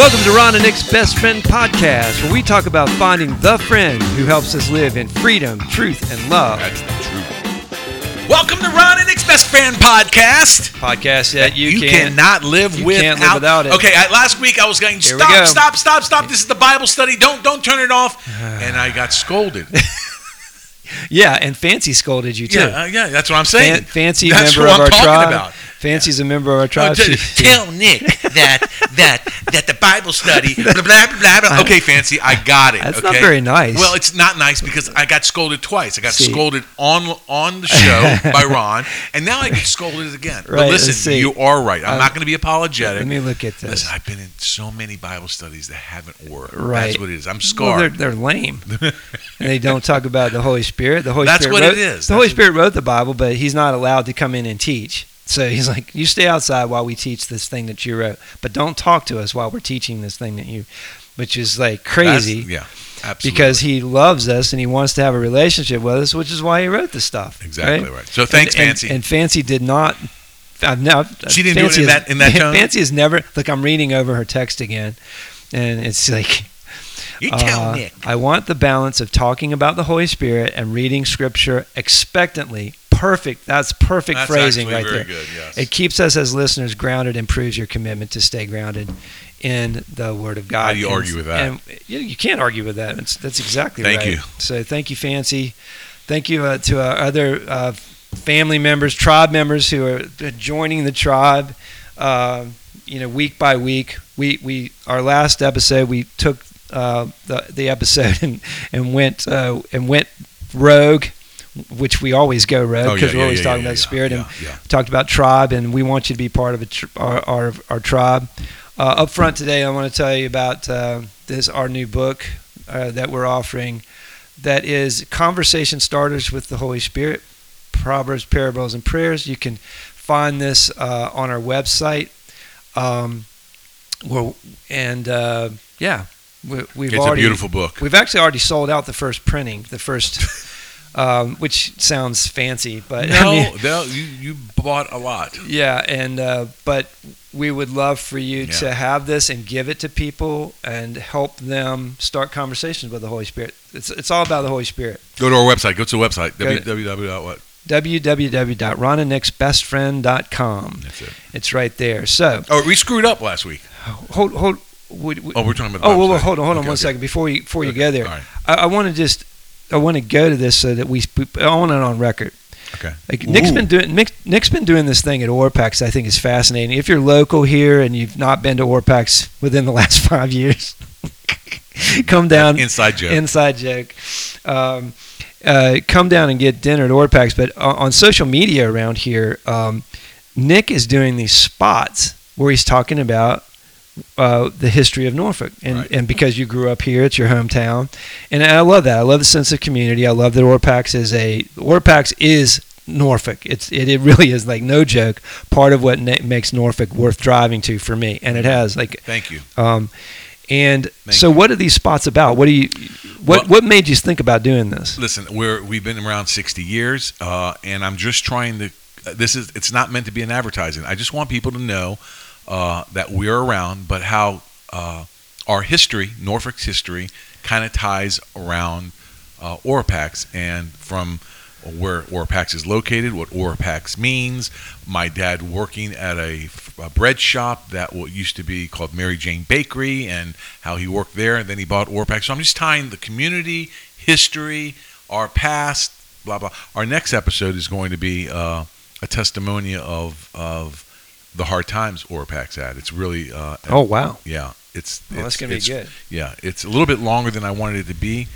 Welcome to Ron and Nick's Best Friend Podcast, where we talk about finding the friend who helps us live in freedom, truth, and love. That's the truth. Welcome to Ron and Nick's Best Friend Podcast. Podcast that you, You can cannot live you without. can't live without it. Okay, I, last week I was going Here we go. stop, stop, stop, stop. This is the Bible study. Don't don't turn it off. and I got scolded. Yeah, and Fancy scolded you too. yeah, uh, yeah, that's what I'm saying. Fan- Fancy That's member of I'm our talking tribe. about. Fancy's a member of our Oh, tribe. She- tell Nick that that that the Bible study blah blah blah blah. blah. Okay, fancy, I got it. That's okay? not very nice. Well, it's not nice because I got scolded twice. I got See. scolded on on the show by Ron, and now I get scolded again. Right, but listen, you are right. I'm Um, not going to be apologetic. Let me look at this. Listen, I've been in so many Bible studies that haven't worked. Right. That's what it is. I'm Well, they're, scarred. they're lame. and they don't talk about the Holy Spirit. The Holy That's Spirit what wrote, it is. The Holy That's what- Spirit wrote the Bible, but he's not allowed to come in and teach. So he's like, you stay outside while we teach this thing that you wrote, but don't talk to us while we're teaching this thing that you, which is like That's- crazy yeah, absolutely. because he loves us and he wants to have a relationship with us, which is why he wrote this stuff. exactly right. So thanks, and, and- Fancy. And, Fancy did not. I've now. She didn't do it in that- in that tone? Fancy has never. Look, I'm reading over her text again, and it's like. you tell Uh, Nick. I want the balance of talking about the Holy Spirit and reading Scripture expectantly. Perfect. That's perfect That's phrasing right very there. good. Yes. It keeps us as listeners grounded and proves your commitment to stay grounded in the Word of God. How do you And- argue with that? And you, you can't argue with that. It's, that's exactly Thank right. you. So thank you, Fancy. Thank you uh, to our other uh, family members, tribe members who are joining the tribe. Uh, you know, week by week. We we our last episode we took uh, the the episode and and went uh, and went rogue, which we always go Oh, because yeah, we're always yeah, talking yeah, about spirit and talked about tribe, and we want you to be part of a tr- our, our, our tribe. Uh, up front today, I want to tell you about uh, this our new book uh, that we're offering. That is conversation starters with the Holy Spirit, proverbs, parables, and prayers. You can find this uh, on our website. Um, well, and uh, yeah, we, we've It's a already beautiful book. We've actually already sold out the first printing, the first, um, which sounds fancy, but I no, mean, no, you you bought a lot. yeah, and uh, but we would love for you Yeah. to have this and give it to people and help them start conversations with the Holy Spirit. It's it's all about the Holy Spirit. Go to our website. Go to the website. Go to- www. What? www.ronandnicksbestfriend.com. That's it. It's right there. So Oh, we screwed up last week. hold hold. Would, would, Oh, we're talking about. The oh, well, hold on, hold on Okay, one okay. second before you before you Okay, go there. right. I, I want to just I want to go to this so that we I want it on record. Okay. Like Nick's Ooh. been doing Nick, Nick's been doing this thing at Orapax. I think is fascinating. If you're local here and you've not been to Orapax within the last five years, come down. Inside joke. Inside joke. Um, uh, come down and get dinner at Orapax. But on, on social media around here, um, Nick is doing these spots where he's talking about uh, the history of Norfolk, and Right. and because you grew up here, it's your hometown, and I love that. I love the sense of community. I love that Orapax is a Orapax is Norfolk. It's it, it really is like no joke. Part of what na- makes Norfolk worth driving to for me, and it has like Thank you. um, and Thank so what are these spots about? What do you what Well- what made you think about doing this? Listen, we're we've been around 60 years, uh, and I'm just trying to. This is it's not meant to be an advertising. I just want people to know uh, that we're around, but how uh, our history, Norfolk's history, kind of ties around uh, Orapax and from where Orapax is located, what Orapax means. My dad working at a, a bread shop that what used to be called Mary Jane Bakery, and how he worked there, and then he bought Orapax. So I'm just tying the community, history, our past, blah blah. Our next episode is going to be uh, a testimony of of the hard times Orapax had. It's really uh, Oh wow, yeah, it's well, that's gonna be good. yeah, it's a little bit longer than I wanted it to be,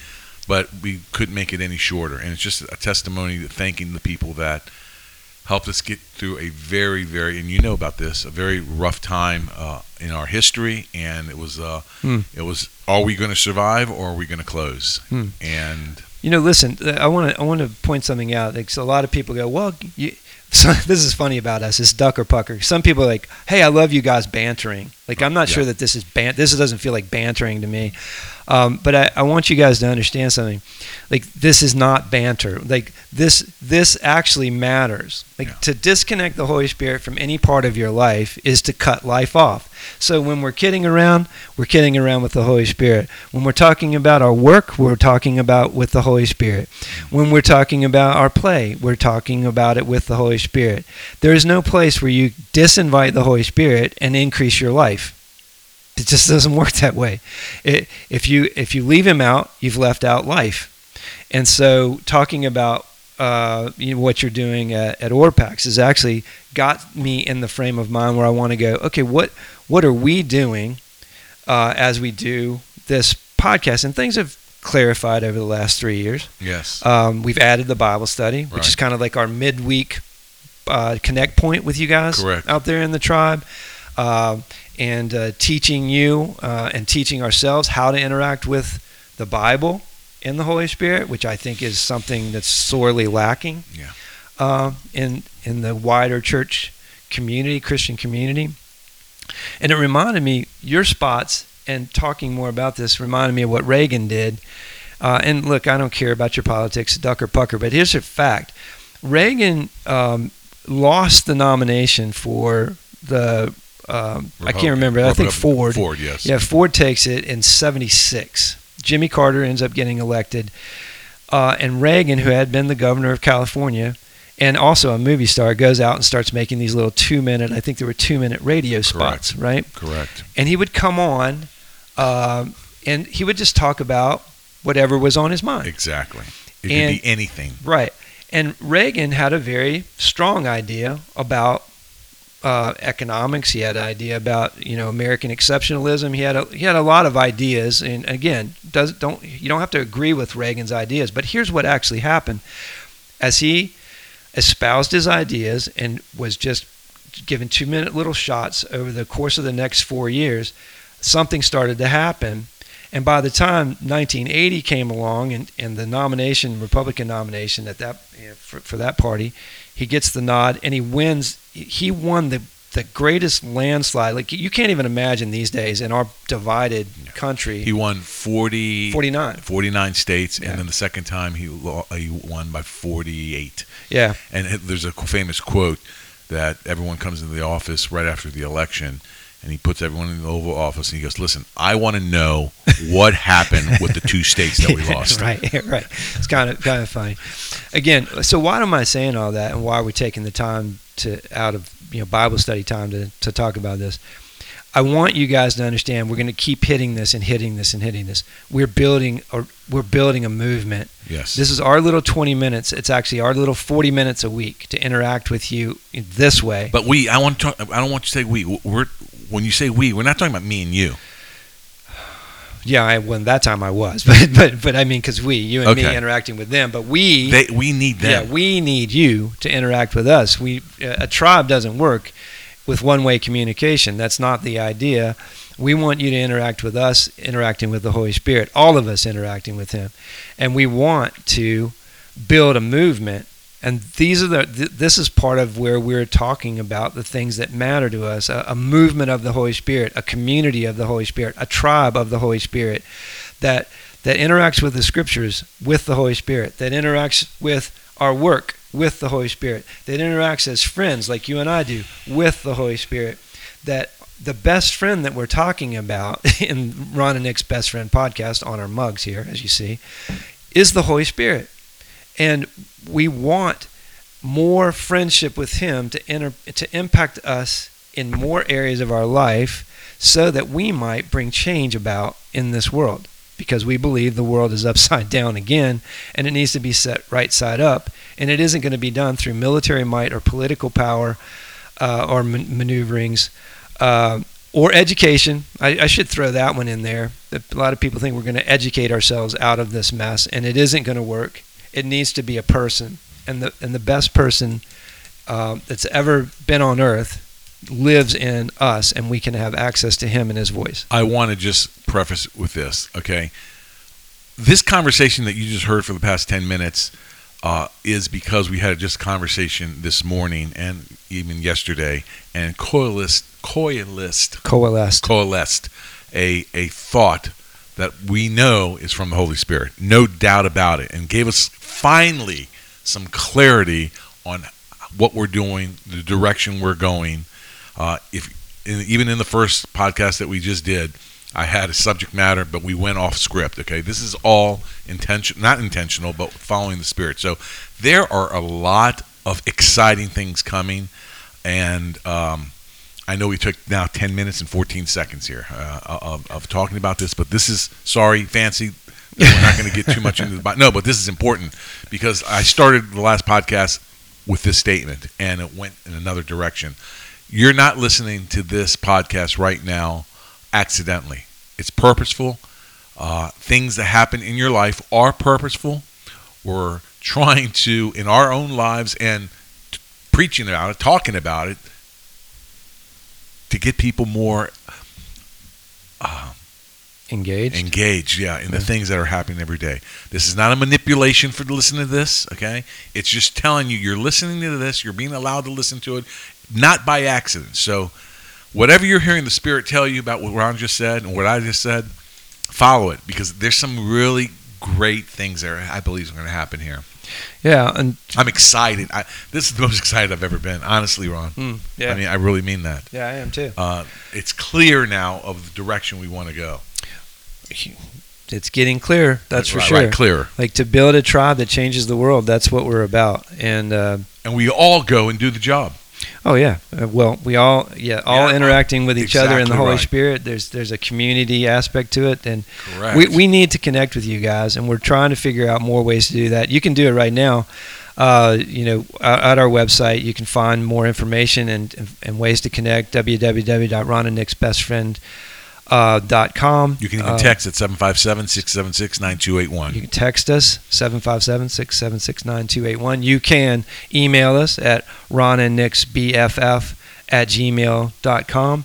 but we couldn't make it any shorter. And it's just a testimony to thanking the people that helped us get through a very, very, and you know about this, a very rough time uh, in our history. And it was, uh, Hmm. it was, are we going to survive or are we going to close? Hmm. And You know, listen, uh, I want to I want to point something out. Like, so a lot of people go, well, you, So this is funny about us. It's duck or pucker. Some people are like, "Hey, I love you guys bantering." Like I'm not Yeah. sure that this is ban. This doesn't feel like bantering to me. Um, but I, I want you guys to understand something. Like this is not banter. Like this this actually matters. Like Yeah. to disconnect the Holy Spirit from any part of your life is to cut life off. So when we're kidding around, we're kidding around with the Holy Spirit. When we're talking about our work, we're talking about with the Holy Spirit. When we're talking about our play, we're talking about it with the Holy Spirit. There is no place where you disinvite the Holy Spirit and increase your life. It just doesn't work that way. It, if you if you leave him out, you've left out life. And so talking about uh, you know, what you're doing at, at Orapax has actually got me in the frame of mind where I want to go. Okay, what what are we doing uh, as we do this podcast? And things have clarified over the last three years. Yes. Um, we've added the Bible study, which is kind of like our midweek uh, connect point with you guys Correct. out there in the tribe, Um and uh, teaching you uh, and teaching ourselves how to interact with the Bible and the Holy Spirit, which I think is something that's sorely lacking Yeah. uh, in in the wider church community, Christian community. And it reminded me your spots and talking more about this reminded me of what Reagan did. Uh, and look, I don't care about your politics, duck or pucker, but here's a fact: Reagan um, lost the nomination for the. Um, I can't remember. I think Ford. Ford, yes. Yeah, Ford takes it in '76. Jimmy Carter ends up getting elected, uh, and Reagan, who had been the governor of California and also a movie star, goes out and starts making these little two-minute. I think there were two-minute radio spots, right? Correct. And he would come on, um, and he would just talk about whatever was on his mind. Exactly. It And- could be anything. Right. And Reagan had a very strong idea about uh, economics. He had an idea about you know American exceptionalism. He had a, he had a lot of ideas. And again, does don't you don't have to agree with Reagan's ideas. But here's what actually happened: as he espoused his ideas and was just given two minute little shots over the course of the next four years, something started to happen. And by the time 1980 came along and, and the nomination, Republican nomination at that for, for that party, he gets the nod and he wins. He won the the greatest landslide. Like you can't even imagine these days in our divided country. He won 40, 49. 49 states, Yeah. and then the second time he, he won by 48. Yeah. And there's a famous quote that everyone comes into the office right after the election, and he puts everyone in the Oval Office, and he goes, "Listen, I want to know what happened with the two states that we lost." right, right. It's kind of kind of funny. Again, so why am I saying all that, and why are we taking the time to out of you know Bible study time to to talk about this? I want you guys to understand we're going to keep hitting this and hitting this and hitting this. We're building or we're building a movement. Yes. This is our little 20 minutes. It's actually our little 40 minutes a week to interact with you in this way. but we, I want to talk. I don't want you to say we. We're when you say we, we're not talking about me and you. yeah, I, when that time I was, but but but I mean because we, you and me interacting with them, but we They, we need them. Yeah, we need you to interact with us. We a tribe doesn't work with one-way communication. That's not the idea. We want you to interact with us, interacting with the Holy Spirit. All of us interacting with Him, and we want to build a movement. And these are the. Th- this is part of where we're talking about the things that matter to us: a, a movement of the Holy Spirit, a community of the Holy Spirit, a tribe of the Holy Spirit, that that interacts with the Scriptures with the Holy Spirit, that interacts with our work with the Holy Spirit, that interacts as friends like you and I do with the Holy Spirit, that the best friend that we're talking about in Ron and Nick's best friend podcast on our mugs here, as you see, is the Holy Spirit. And we want more friendship with Him to, enter, to impact us in more areas of our life so that we might bring change about in this world because we believe the world is upside down again and it needs to be set right side up. And it isn't going to be done through military might or political power uh, or man- maneuverings uh, or education. I, I should throw that one in there. A lot of people think we're going to educate ourselves out of this mess, and it isn't going to work. It needs to be a person, and the and the best person uh, that's ever been on earth lives in us, and we can have access to Him and His voice. I want to just preface with this, okay? This conversation that you just heard for the past 10 minutes, uh, is because we had just a conversation this morning and even yesterday, and coalesced, coalesced, Coalesced. coalesced a a thought that we know is from the Holy Spirit, no doubt about it, and gave us finally some clarity on what we're doing, the direction we're going. Uh, if in, even in the first podcast that we just did, I had a subject matter, but we went off script. Okay, this is all intention, not intentional, but following the Spirit. So there are a lot of exciting things coming, and um, I know we took now 10 minutes and 14 seconds here uh, of, of talking about this, but this is sorry, fancy. We're not going to get too much into the no, but this is important because I started the last podcast with this statement and it went in another direction. You're not listening to this podcast right now accidentally. It's purposeful. Uh, things that happen in your life are purposeful. We're trying to, in our own lives and t- preaching about it, talking about it, to get people more uh, Engaged. engaged, yeah, in the things that are happening every day. This is not a manipulation for listening to this, okay? It's just telling you you're listening to this, you're being allowed to listen to it, not by accident. So, whatever you're hearing the Spirit tell you about what Ron just said and what I just said, follow it because there's some really great things there I believe are going to happen here. Yeah. And I'm excited. I, this is the most excited I've ever been, honestly, Ron. mm, yeah. I mean, I really mean that. yeah, I am too. Uh, it's clear now of the direction we want to go. It's getting clear. That's for sure. Right, clear. Like to build a tribe that changes the world. That's what we're about. And uh, And we all go and do the job. Oh yeah, uh, well we all yeah all Yeah, interacting with each other in the Holy right. Spirit. There's there's a community aspect to it, and Correct. we we need to connect with you guys, and we're trying to figure out more ways to do that. You can do it right now. Uh, you know, at our website, you can find more information and, and, and ways to connect. www.ronandnicksbestfriend.com. Uh, dot com. You can even Uh, text at 757 676 9281. You can text us 757-676-9281. You can email us at ronandnicksbff at gmail.com.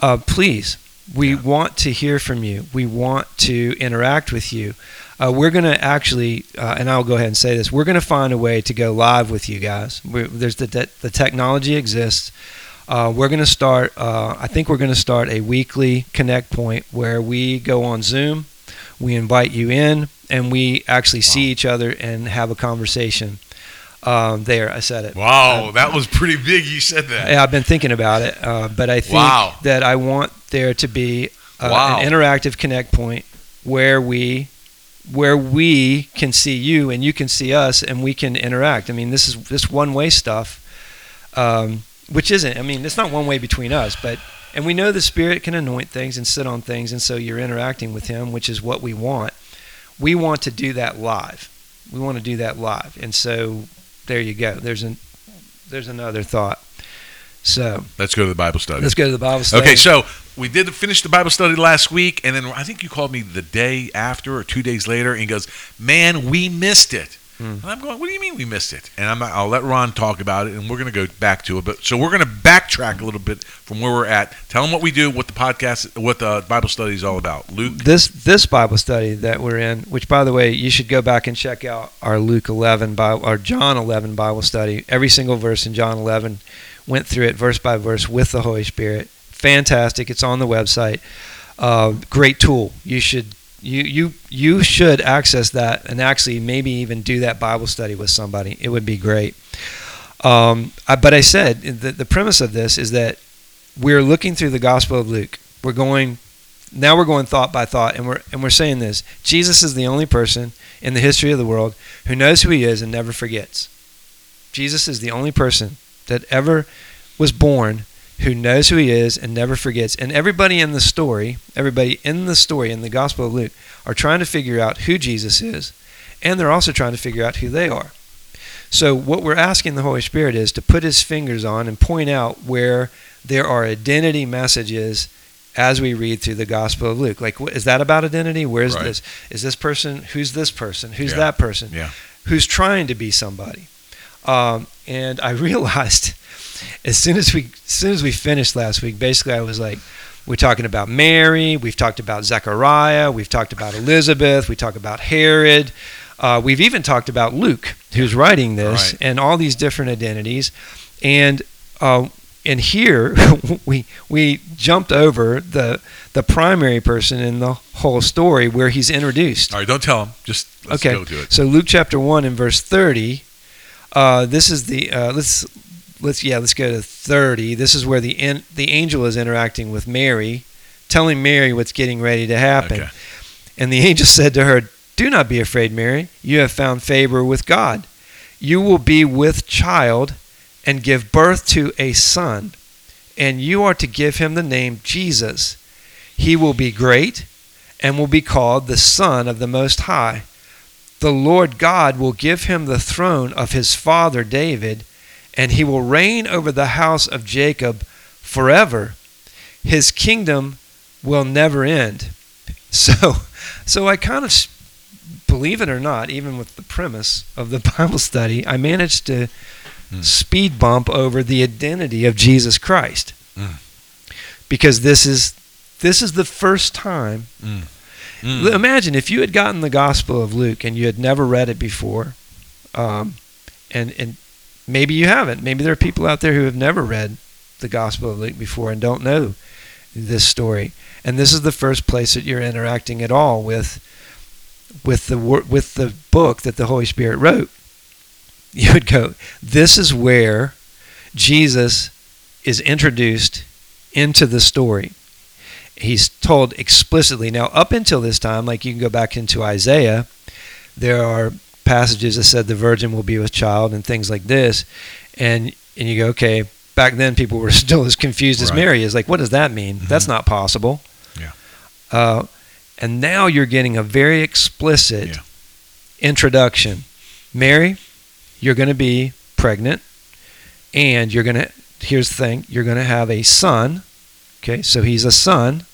Uh, please, we Yeah. want to hear from you. We want to interact with you. Uh, we're going to actually, uh, and I'll go ahead and say this, we're going to find a way to go live with you guys. We're, there's the, the, the technology exists. Uh, we're going to start, uh, I think we're going to start a weekly connect point where we go on Zoom, we invite you in, and we actually see each other and have a conversation. Um, there, I said it. Wow, that was pretty big. You said that. Yeah, I've been thinking about it, uh, but I think Wow. that I want there to be uh, Wow. an interactive connect point where we where we can see you and you can see us and we can interact. I mean, this is this one way stuff, um, which isn't. I mean, it's not one way between us, but and we know the Spirit can anoint things and sit on things, and so you're interacting with Him, which is what we want. We want to do that live. We want to do that live, and so there you go. There's an there's another thought. So Let's go to the Bible study. let's go to the Bible study. Okay, so we did finish the Bible study last week, and then I think you called me the day after or two days later, and he goes, "Man, we missed it." Hmm. And I'm going, "What do you mean we missed it?" And I'm, I'll let Ron talk about it, and we're going to go back to it. But so we're going to backtrack a little bit from where we're at. Tell them what we do, what the podcast, what the Bible study is all about. Luke, this this Bible study that we're in, which by the way, you should go back and check out our Luke 11 Bible, our John 11 Bible study. Every single verse in John 11 went through it verse by verse with the Holy Spirit. Fantastic! It's on the website. Uh, great tool. You should you you you should access that and actually maybe even do that Bible study with somebody. It would be great. Um, I, but I said the, the premise of this is that we're looking through the Gospel of Luke. We're going now we're going thought by thought and we're and we're saying this jesus is the only person in the history of the world who knows who he is and never forgets jesus is the only person that ever was born who knows who he is and never forgets and everybody in the story everybody in the story in the gospel of luke are trying to figure out who jesus is and they're also trying to figure out who they are so what we're asking the holy spirit is to put his fingers on and point out where there are identity messages as we read through the Gospel of Luke. Like, is that about identity? Where's Right. this? Is this person? Who's this person? Who's Yeah. that person? Yeah. Who's trying to be somebody? Um, and I realized as soon as we, as soon as we finished last week, basically I was like, we're talking about Mary. We've talked about Zechariah. We've talked about Elizabeth. We talk about Herod. Uh, we've even talked about Luke, who's writing this, Right. and all these different identities. And uh, and here we we jumped over the the primary person in the whole story where he's introduced. All right, don't tell him. Just let's Okay. go to it. So Luke chapter one and verse thirty. Uh, this is the uh, let's let's yeah let's go to thirty. This is where the in, the angel is interacting with Mary, telling Mary what's getting ready to happen. Okay. And the angel said to her, "Do not be afraid, Mary. You have found favor with God. You will be with child, and give birth to a son, and you are to give him the name Jesus. He will be great, and will be called the Son of the Most High." the Lord God will give him the throne of his father David, and he will reign over the house of Jacob forever. His kingdom will never end. So, so I kind of, believe it or not, even with the premise of the Bible study, I managed to Hmm. speed bump over the identity of Jesus Christ, Hmm. because this is this is the first time Mm. Imagine if you had gotten the Gospel of Luke and you had never read it before, um, and and maybe you haven't. Maybe there are people out there who have never read the Gospel of Luke before and don't know this story. And this is the first place that you're interacting at all with with the with the book that the Holy Spirit wrote. You would go, this is where Jesus is introduced into the story he's told explicitly. Now, up until this time, like you can go back into Isaiah, there are passages that said the virgin will be with child and things like this, and and you go, okay. Back then, people were still as confused as Right. Mary is. Like, what does that mean? That's Mhm. not possible. Yeah. Uh, and now you're getting a very explicit Yeah. introduction. Mary, you're going to be pregnant, and you're going to. Here's the thing: you're going to have a son. Okay, so he's a son,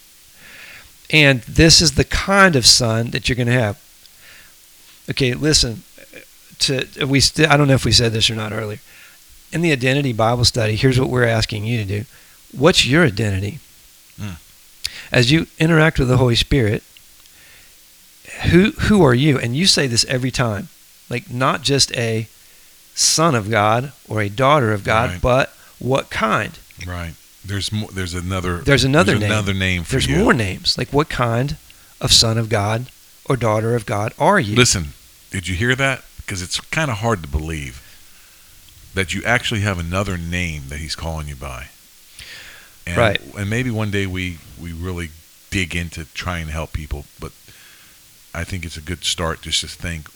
and this is the kind of son that you're going to have. Okay, listen. To we, st- I don't know if we said this or not earlier. In the identity Bible study, here's what we're asking you to do. What's your identity? Mm. As you interact with the Holy Spirit, who who are you? And you say this every time, like not just a son of God or a daughter of God, Right. but what kind? Right. There's more, there's another There's another there's name. another name for There's you. more names. Like what kind of son of God or daughter of God are you? Listen, did you hear that? Because it's kind of hard to believe that you actually have another name that he's calling you by. And, Right. And maybe one day we we really dig into trying to help people, but I think it's a good start just to think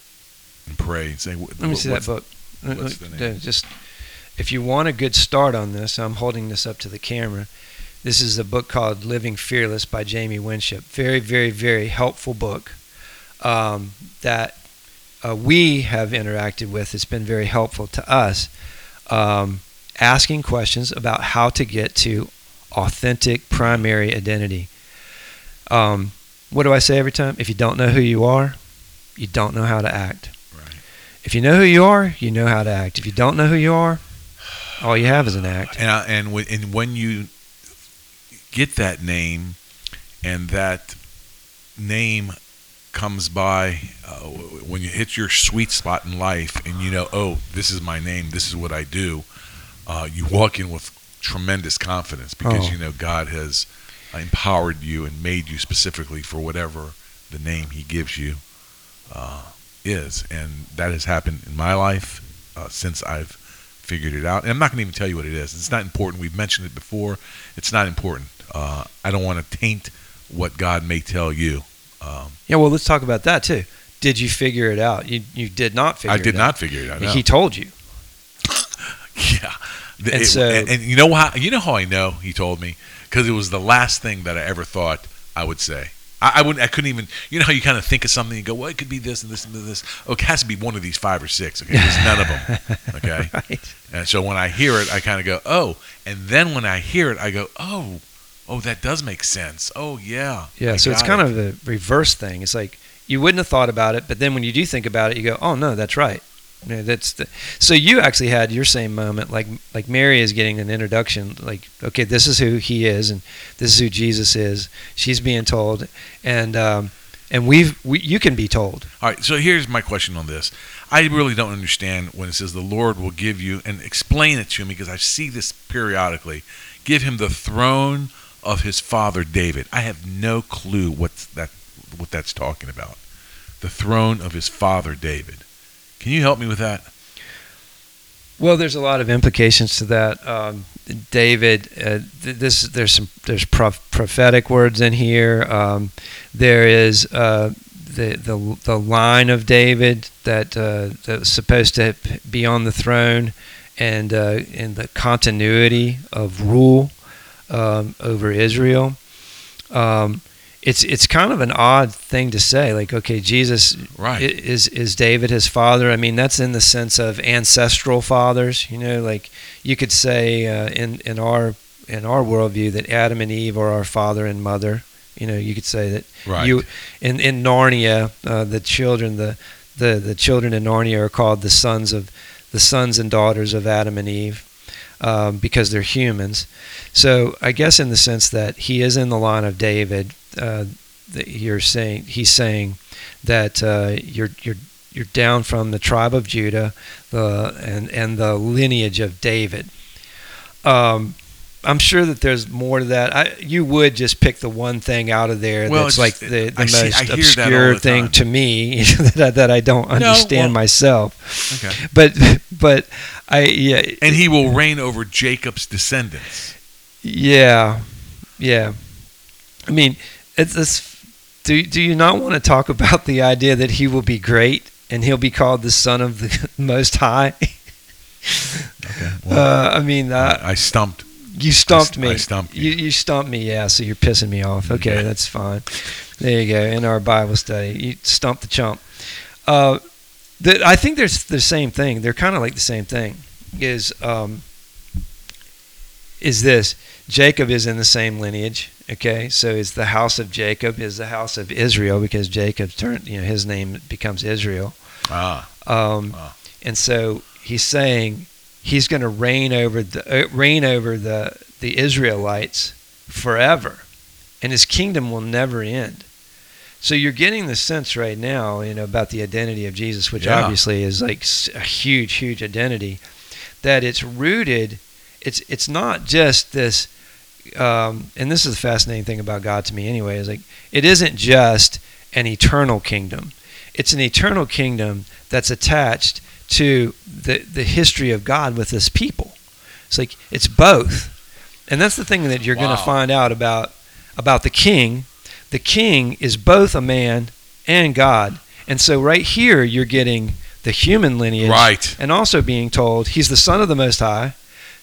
and pray and say. Let me see that book. What's the uh, name? Just if you want a good start on this, I'm holding this up to the camera. This is a book called Living Fearless by Jamie Winship. Very, very, very helpful book um, that uh, we have interacted with. It's been very helpful to us. Um, asking questions about how to get to authentic primary identity. Um, what do I say every time? If you don't know who you are, you don't know how to act. Right. If you know who you are, you know how to act. If you don't know who you are, all you have is an act. And I, and when, and when you get that name, and that name comes by uh, when you hit your sweet spot in life, and you know, oh, this is my name, this is what I do. Uh, you walk in with tremendous confidence because Oh. you know God has empowered you and made you specifically for whatever the name He gives you uh, is, and that has happened in my life uh, since I've figured it out. And I'm not going to even tell you what it is. It's not important. We've mentioned it before. It's not important. Uh, I don't want to taint what God may tell you. Um, Yeah, well, let's talk about that too. Did you figure it out? You you did not figure I it did out. not figure it out. no. He told you. Yeah. And it- so- and, and you know how you know how I know he told me because it was the last thing that I ever thought I would say. I, I wouldn't. I couldn't even. You know how you kind of think of something and go, "Well, it could be this and this and this." Oh, it has to be one of these five or six. Okay, there's none of them. Okay, right. and so when I hear it, I kind of go, "Oh," and then when I hear it, I go, "Oh, oh, that does make sense. Oh, yeah." Yeah, I so it's kind it." of a reverse thing. It's like you wouldn't have thought about it, but then when you do think about it, you go, "Oh no, that's right." Yeah, that's the, so you actually had your same moment, like like Mary is getting an introduction, like okay, this is who he is, and this is who Jesus is. She's being told, and um, and we've we, you can be told. All right, so here's my question on this. I really don't understand when it says the Lord will give you, and explain it to me because I see this periodically. Give him the throne of his father David. I have no clue what that what that's talking about. The throne of his father David. Can you help me with that? Well, there's a lot of implications to that. Um, David, uh, th- this there's some there's prof- prophetic words in here. Um, there is uh, the the the line of David that uh, that was supposed to be on the throne, and uh, in the continuity of rule um, over Israel. Um, it's it's kind of an odd thing to say. Like, okay, Jesus Right. is is David his father? I mean, that's in the sense of ancestral fathers. You know, like you could say uh, in in our in our worldview that Adam and Eve are our father and mother. You know, you could say that Right. you in in Narnia, uh, the children the, the the children in Narnia are called the sons of the sons and daughters of Adam and Eve um, because they're humans. So I guess in the sense that he is in the line of David, uh, that you're saying he's saying that uh, you're you're you're down from the tribe of Judah, the and and the lineage of David. Um, I'm sure that there's more to that. I, you would just pick the one thing out of there Well, that's like the, the I see- most all obscure the thing to me that, I- that I don't understand well- myself. Okay. But but I yeah And he will reign over Jacob's descendants. yeah yeah. I mean it's this. Do do you not want to talk about the idea that he will be great and he'll be called the son of the Most High? Okay. Uh, I mean, uh, I stumped. You stumped I me. stumped you. You stumped me. Yeah. So you're pissing me off. Okay, Yeah. that's fine. There you go. In our Bible study, you stumped the chump. Uh, the, I think there's the same thing. They're kind of like the same thing. Is um, is this Jacob is in the same lineage? Okay, so is the house of Jacob is the house of Israel because Jacob turned you know his name becomes Israel. Ah. Um, Wow. And so he's saying he's going to reign over the uh, reign over the the Israelites forever, and his kingdom will never end. So you're getting the sense right now, you know, about the identity of Jesus, which Yeah. obviously is like a huge, huge identity. That it's rooted. It's it's not just this. Um, and this is the fascinating thing about God to me, anyway. Is like it isn't just an eternal kingdom. It's an eternal kingdom that's attached to the the history of God with His people. It's like it's both, and that's the thing that you're going to find out about about the King. The King is both a man and God, and so right here you're getting the human lineage, Right. and also being told He's the Son of the Most High,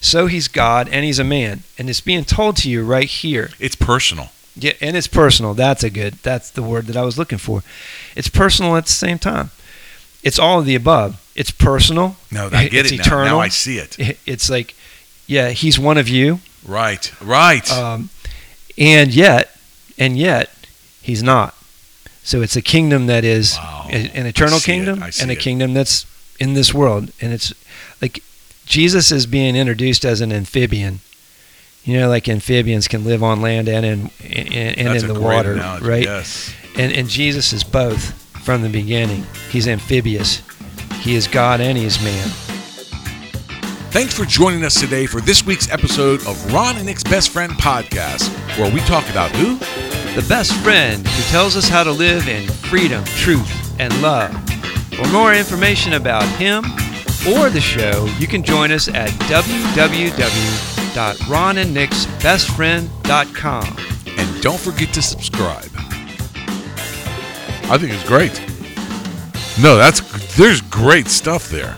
so He's God and He's a man, and it's being told to you right here. It's personal. Yeah, and it's personal. That's a good. That's the word that I was looking for. It's personal at the same time. It's all of the above. It's personal. No, I get it's it now. eternal. Now I see it. It- It's like, yeah, he's one of you, Right. Right. um, and yet, and yet, he's not. So it's a kingdom that is Wow. an eternal I see it. kingdom and a it. kingdom that's in this world, and it's like Jesus is being introduced as an amphibian. You know, like amphibians can live on land and in and, and in the water, analogy, right? Yes. And and Jesus is both from the beginning. He's amphibious. He is God and he is man. Thanks for joining us today for this week's episode of Ron and Nick's Best Friend podcast, where we talk about who? The best friend who tells us how to live in freedom, truth, and love. For more information about him or the show, you can join us at www.ronandnicksbestfriend.com. And don't forget to subscribe. I think it's great. No, that's there's great stuff there.